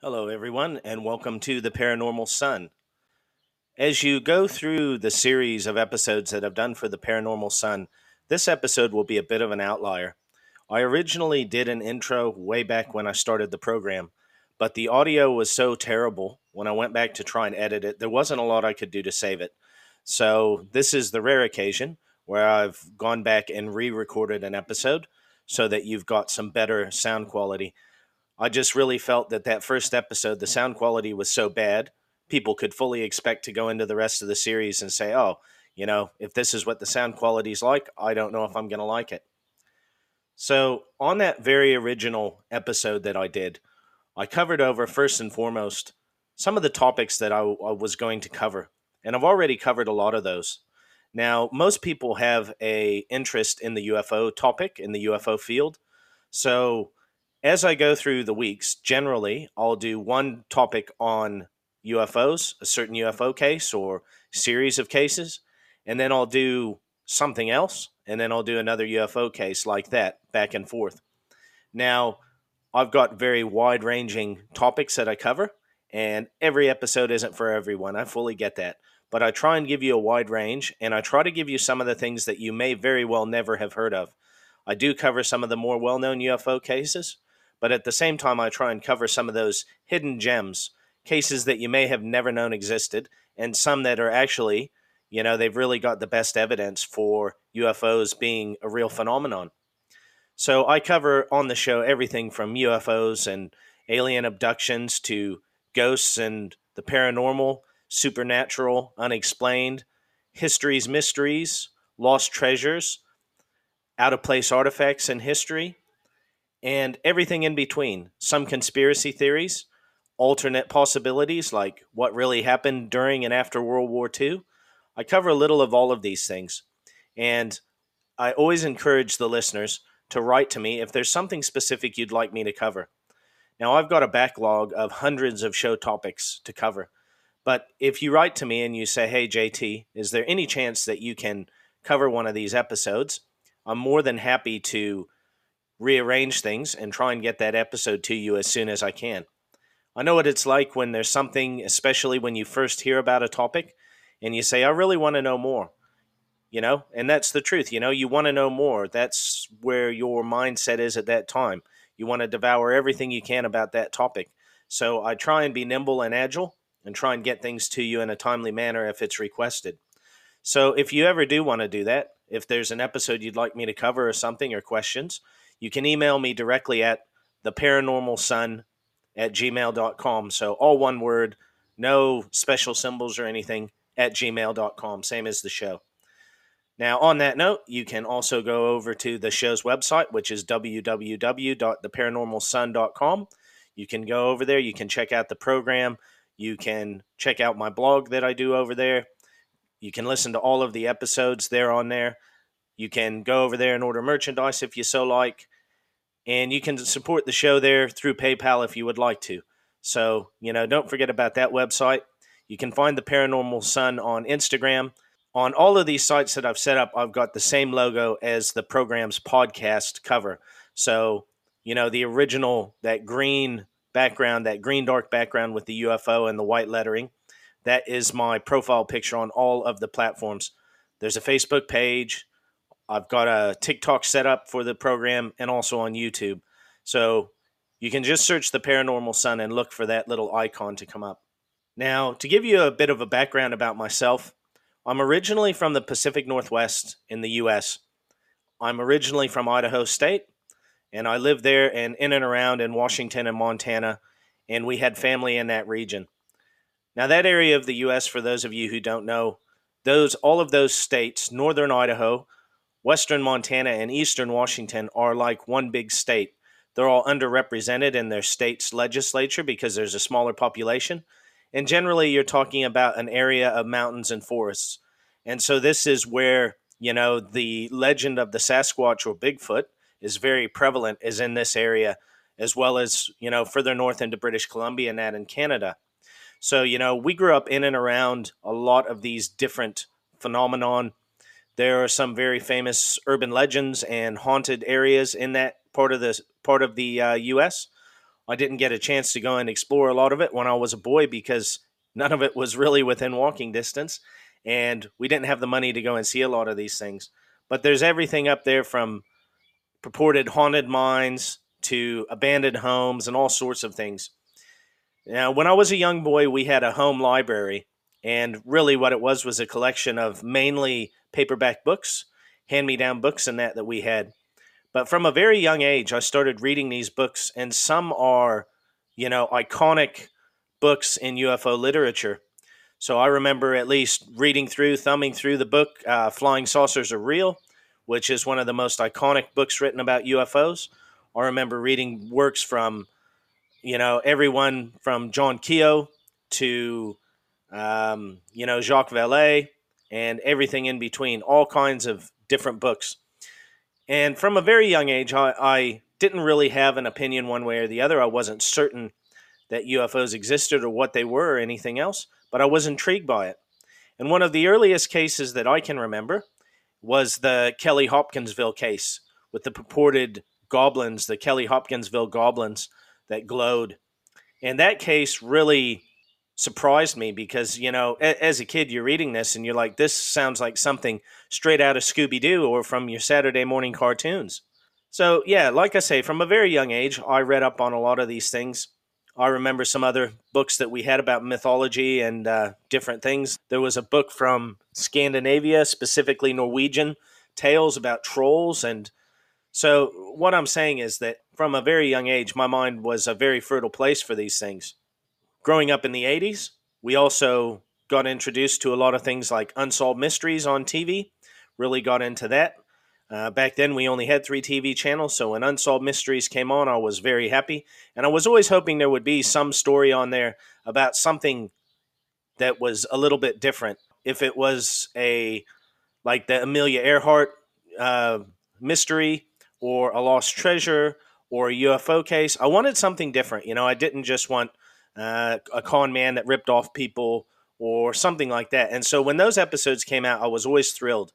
Hello, everyone, and welcome to the Paranormal Son. As you go through the series of episodes that I've done for the Paranormal Son, this episode will be a bit of an outlier. I originally did an intro way back when I started the program, but the audio was so terrible when I went back to try and edit it, there wasn't a lot I could do to save it. So, this is the rare occasion where I've gone back and re recorded an episode so that you've got some better sound quality. I just really felt that that first episode, the sound quality was so bad, people could fully expect to go into the rest of the series and say, oh, you know, if this is what the sound quality is like, I don't know if I'm going to like it. So, on that very original episode that I did, I covered over first and foremost some of the topics that I, I was going to cover, and I've already covered a lot of those. Now, most people have a interest in the UFO topic in the UFO field, so as I go through the weeks, generally I'll do one topic on UFOs, a certain UFO case or series of cases, and then I'll do something else, and then I'll do another UFO case like that, back and forth. Now, I've got very wide ranging topics that I cover, and every episode isn't for everyone. I fully get that. But I try and give you a wide range, and I try to give you some of the things that you may very well never have heard of. I do cover some of the more well known UFO cases, but at the same time, I try and cover some of those hidden gems, cases that you may have never known existed, and some that are actually, you know, they've really got the best evidence for UFOs being a real phenomenon. So I cover on the show everything from UFOs and alien abductions to ghosts and the paranormal, supernatural, unexplained, history's mysteries, lost treasures, out of place artifacts in history, and everything in between. Some conspiracy theories, alternate possibilities like what really happened during and after World War II. I cover a little of all of these things. And I always encourage the listeners to write to me if there's something specific you'd like me to cover. Now, I've got a backlog of hundreds of show topics to cover. But if you write to me and you say, hey, JT, is there any chance that you can cover one of these episodes? I'm more than happy to rearrange things and try and get that episode to you as soon as I can. I know what it's like when there's something, especially when you first hear about a topic and you say, I really want to know more. You know, and that's the truth. You know, you want to know more. That's where your mindset is at that time. You want to devour everything you can about that topic. So I try and be nimble and agile and try and get things to you in a timely manner if it's requested. So if you ever do want to do that, if there's an episode you'd like me to cover or something or questions, you can email me directly at the paranormal at gmail.com. So all one word, no special symbols or anything at gmail.com, same as the show. Now, on that note, you can also go over to the show's website, which is www.theparanormalson.com. You can go over there, you can check out the program, you can check out my blog that I do over there. You can listen to all of the episodes there on there. You can go over there and order merchandise if you so like. And you can support the show there through PayPal if you would like to. So, you know, don't forget about that website. You can find the Paranormal Son on Instagram. On all of these sites that I've set up, I've got the same logo as the program's podcast cover. So, you know, the original, that green background, that green dark background with the UFO and the white lettering, that is my profile picture on all of the platforms. There's a Facebook page, I've got a TikTok set up for the program and also on YouTube. So you can just search the Paranormal Son and look for that little icon to come up. Now, to give you a bit of a background about myself, I'm originally from the Pacific Northwest in the US. I'm originally from Idaho State, and I lived there and in and around in Washington and Montana, and we had family in that region. Now, that area of the US, for those of you who don't know, those all of those states, northern Idaho, Western Montana and Eastern Washington are like one big state. They're all underrepresented in their state's legislature because there's a smaller population. And generally, you're talking about an area of mountains and forests. And so, this is where, you know, the legend of the Sasquatch or Bigfoot is very prevalent, is in this area, as well as, you know, further north into British Columbia and that in Canada. So, you know, we grew up in and around a lot of these different phenomenon there are some very famous urban legends and haunted areas in that part of the part of the uh, U.S. I didn't get a chance to go and explore a lot of it when I was a boy because none of it was really within walking distance. And we didn't have the money to go and see a lot of these things. But there's everything up there from purported haunted mines to abandoned homes and all sorts of things. Now, when I was a young boy, we had a home library. And really, what it was was a collection of mainly paperback books, hand me down books, and that that we had. But from a very young age, I started reading these books, and some are, you know, iconic books in UFO literature. So I remember at least reading through, thumbing through the book, uh, Flying Saucers Are Real, which is one of the most iconic books written about UFOs. I remember reading works from, you know, everyone from John Keel to, um, you know, Jacques Vallée and everything in between, all kinds of different books. And from a very young age, I, I didn't really have an opinion one way or the other. I wasn't certain that UFOs existed or what they were or anything else, but I was intrigued by it. And one of the earliest cases that I can remember was the Kelly Hopkinsville case with the purported goblins, the Kelly Hopkinsville goblins that glowed. And that case really surprised me because, you know, a- as a kid, you're reading this and you're like, this sounds like something straight out of Scooby Doo or from your Saturday morning cartoons. So, yeah, like I say, from a very young age, I read up on a lot of these things. I remember some other books that we had about mythology and uh, different things. There was a book from Scandinavia, specifically Norwegian, tales about trolls. And so, what I'm saying is that from a very young age, my mind was a very fertile place for these things. Growing up in the 80s, we also got introduced to a lot of things like unsolved mysteries on TV, really got into that. Uh, back then, we only had three TV channels, so when Unsolved Mysteries came on, I was very happy. And I was always hoping there would be some story on there about something that was a little bit different. If it was a, like the Amelia Earhart uh, mystery, or a lost treasure, or a UFO case, I wanted something different. You know, I didn't just want uh, a con man that ripped off people or something like that. And so when those episodes came out, I was always thrilled.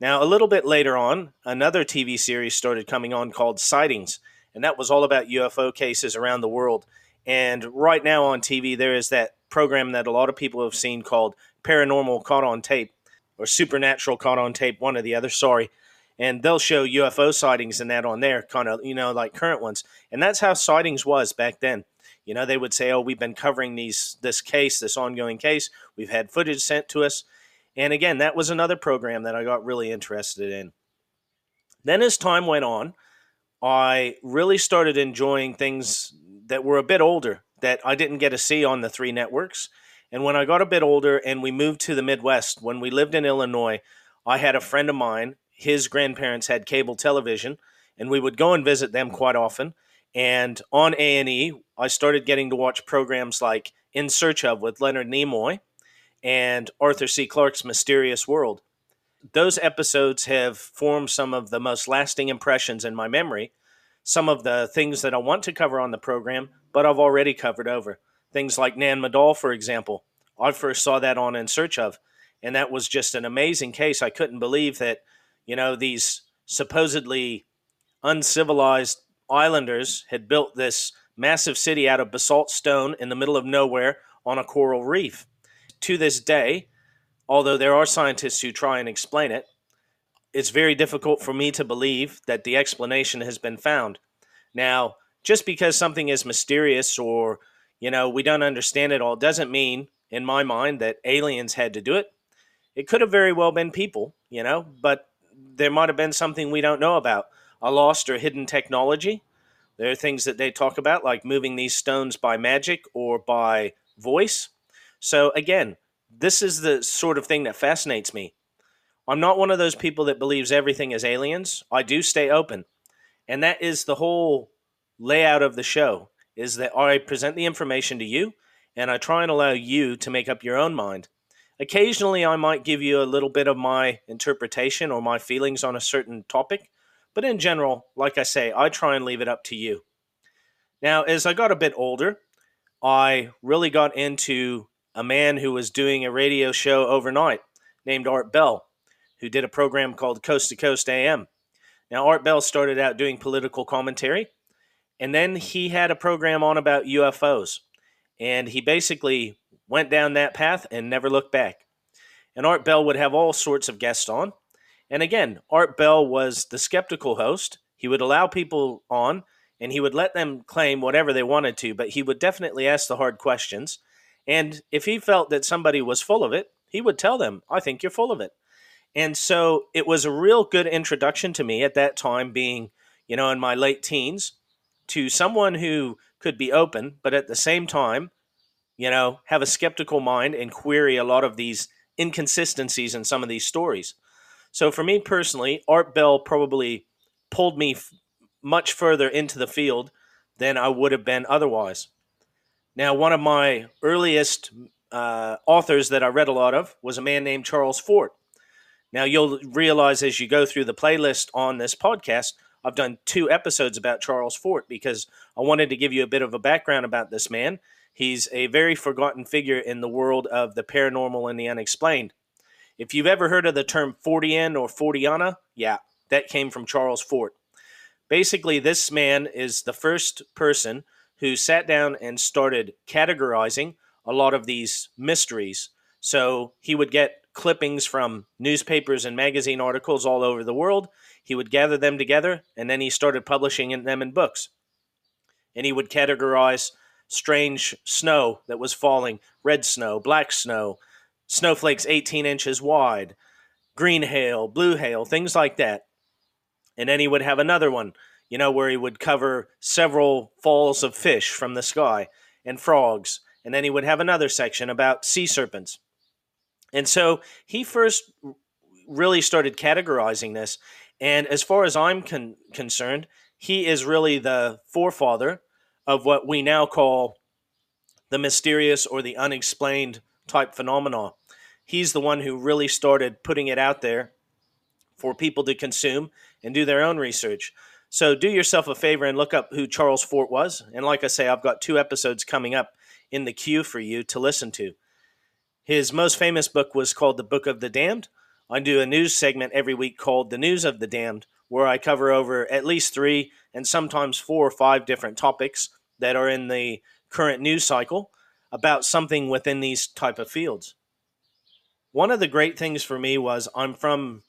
Now, a little bit later on, another TV series started coming on called Sightings, and that was all about UFO cases around the world. And right now on TV, there is that program that a lot of people have seen called Paranormal Caught on Tape or Supernatural Caught on Tape, one or the other, sorry. And they'll show UFO sightings and that on there, kind of, you know, like current ones. And that's how sightings was back then. You know, they would say, "Oh, we've been covering these this case, this ongoing case. We've had footage sent to us." And again, that was another program that I got really interested in. Then, as time went on, I really started enjoying things that were a bit older that I didn't get to see on the three networks. And when I got a bit older and we moved to the Midwest, when we lived in Illinois, I had a friend of mine, his grandparents had cable television, and we would go and visit them quite often. And on A&E, I started getting to watch programs like In Search of with Leonard Nimoy and Arthur C. Clarke's Mysterious World. Those episodes have formed some of the most lasting impressions in my memory. Some of the things that I want to cover on the program, but I've already covered over. Things like Nan Madol, for example. I first saw that on In Search of, and that was just an amazing case. I couldn't believe that, you know, these supposedly uncivilized islanders had built this massive city out of basalt stone in the middle of nowhere on a coral reef. To this day, although there are scientists who try and explain it, it's very difficult for me to believe that the explanation has been found. Now, just because something is mysterious or, you know, we don't understand it all doesn't mean, in my mind, that aliens had to do it. It could have very well been people, you know, but there might have been something we don't know about a lost or hidden technology. There are things that they talk about, like moving these stones by magic or by voice. So, again, this is the sort of thing that fascinates me. I'm not one of those people that believes everything is aliens. I do stay open. And that is the whole layout of the show is that I present the information to you and I try and allow you to make up your own mind. Occasionally I might give you a little bit of my interpretation or my feelings on a certain topic, but in general, like I say, I try and leave it up to you. Now, as I got a bit older, I really got into a man who was doing a radio show overnight named Art Bell, who did a program called Coast to Coast AM. Now, Art Bell started out doing political commentary, And then he had a program on about UFOs. And he basically went down that path and never looked back. And Art Bell would have all sorts of guests on. And again, Art Bell was the skeptical host. He would allow people on and he would let them claim whatever they wanted to, but he would definitely ask the hard questions. And if he felt that somebody was full of it, he would tell them, I think you're full of it. And so it was a real good introduction to me at that time, being, you know, in my late teens, to someone who could be open, but at the same time, you know, have a skeptical mind and query a lot of these inconsistencies in some of these stories. So for me personally, Art Bell probably pulled me f- much further into the field than I would have been otherwise. Now, one of my earliest uh, authors that I read a lot of was a man named Charles Fort. Now, you'll realize as you go through the playlist on this podcast, I've done two episodes about Charles Fort because I wanted to give you a bit of a background about this man He's a very forgotten figure in the world of the paranormal and the unexplained. If you've ever heard of the term Fortean or Forteana, yeah, that came from Charles Fort. Basically, this man is the first person who sat down and started categorizing a lot of these mysteries. So he would get clippings from newspapers and magazine articles all over the world. He would gather them together and then he started publishing them in books. And he would categorize strange snow that was falling red snow, black snow, snowflakes 18 inches wide, green hail, blue hail, things like that. And then he would have another one, you know, where he would cover several falls of fish from the sky and frogs. And then he would have another section about sea serpents. And so he first really started categorizing this. And as far as I'm con- concerned, he is really the forefather of what we now call the mysterious or the unexplained type phenomena. He's the one who really started putting it out there for people to consume and do their own research. So do yourself a favor and look up who Charles Fort was. And like I say, I've got two episodes coming up in the queue for you to listen to. His most famous book was called The Book of the Damned. I do a news segment every week called The News of the Damned, where I cover over at least three and sometimes four or five different topics that are in the current news cycle about something within these type of fields. One of the great things for me was I'm from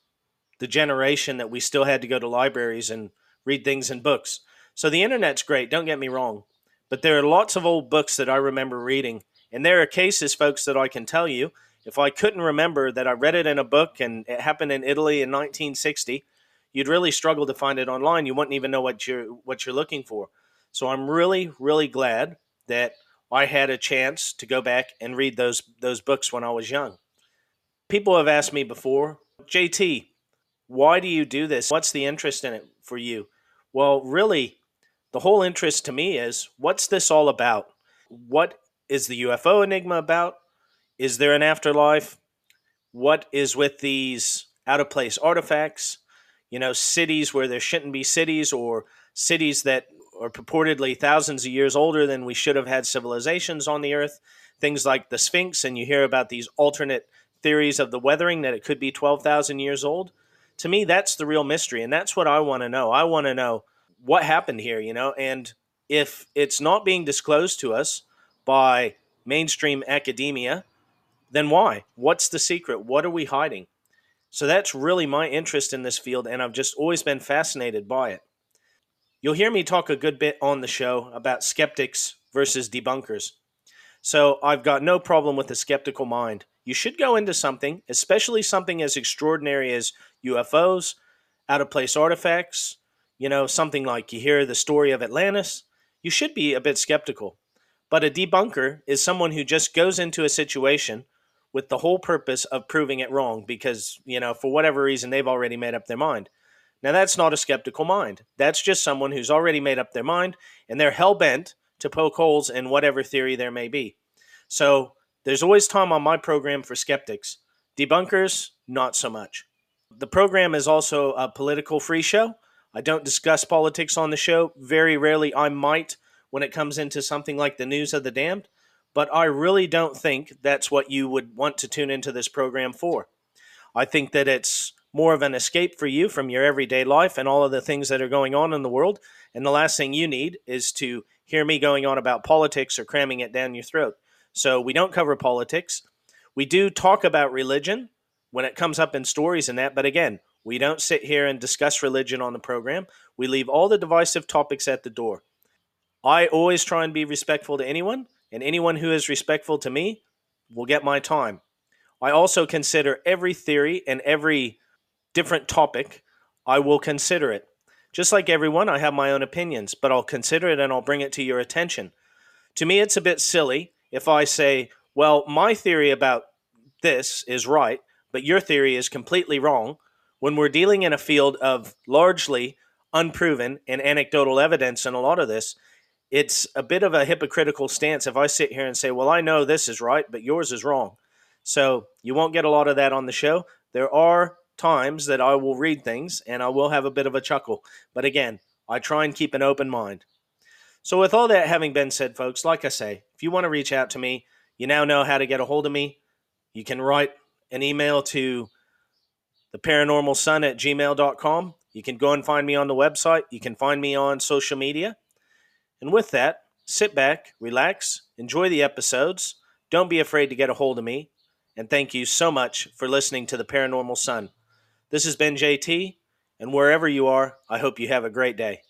the generation that we still had to go to libraries and read things in books. So the internet's great, don't get me wrong, but there are lots of old books that I remember reading. And there are cases, folks, that I can tell you if I couldn't remember that I read it in a book and it happened in Italy in 1960, you'd really struggle to find it online. You wouldn't even know what you're what you're looking for. So I'm really really glad that I had a chance to go back and read those those books when I was young. People have asked me before, JT, why do you do this? What's the interest in it for you? Well, really, the whole interest to me is what's this all about? What is the UFO enigma about? Is there an afterlife? What is with these out of place artifacts? You know, cities where there shouldn't be cities or cities that are purportedly thousands of years older than we should have had civilizations on the earth. Things like the Sphinx, and you hear about these alternate theories of the weathering that it could be 12,000 years old. To me, that's the real mystery, and that's what I want to know. I want to know what happened here, you know, and if it's not being disclosed to us by mainstream academia, then why? What's the secret? What are we hiding? So that's really my interest in this field, and I've just always been fascinated by it. You'll hear me talk a good bit on the show about skeptics versus debunkers. So I've got no problem with a skeptical mind. You should go into something, especially something as extraordinary as UFOs, out of place artifacts, you know, something like you hear the story of Atlantis. You should be a bit skeptical. But a debunker is someone who just goes into a situation with the whole purpose of proving it wrong because, you know, for whatever reason, they've already made up their mind. Now, that's not a skeptical mind. That's just someone who's already made up their mind and they're hell bent to poke holes in whatever theory there may be. So, there's always time on my program for skeptics. Debunkers, not so much. The program is also a political free show. I don't discuss politics on the show. Very rarely I might when it comes into something like the news of the damned but I really don't think that's what you would want to tune into this program for. I think that it's more of an escape for you from your everyday life and all of the things that are going on in the world. And the last thing you need is to hear me going on about politics or cramming it down your throat. So we don't cover politics. We do talk about religion when it comes up in stories and that, but again, we don't sit here and discuss religion on the program. We leave all the divisive topics at the door. I always try and be respectful to anyone, and anyone who is respectful to me will get my time. I also consider every theory and every different topic, I will consider it. Just like everyone, I have my own opinions, but I'll consider it and I'll bring it to your attention. To me, it's a bit silly if I say, well, my theory about this is right, but your theory is completely wrong, when we're dealing in a field of largely unproven and anecdotal evidence in a lot of this, it's a bit of a hypocritical stance if I sit here and say, well, I know this is right, but yours is wrong. So you won't get a lot of that on the show. There are times that I will read things and I will have a bit of a chuckle. But again, I try and keep an open mind. So, with all that having been said, folks, like I say, if you want to reach out to me, you now know how to get a hold of me. You can write an email to the paranormal son at gmail.com. You can go and find me on the website. You can find me on social media. And with that, sit back, relax, enjoy the episodes. Don't be afraid to get a hold of me. And thank you so much for listening to the Paranormal Son. This has been JT, and wherever you are, I hope you have a great day.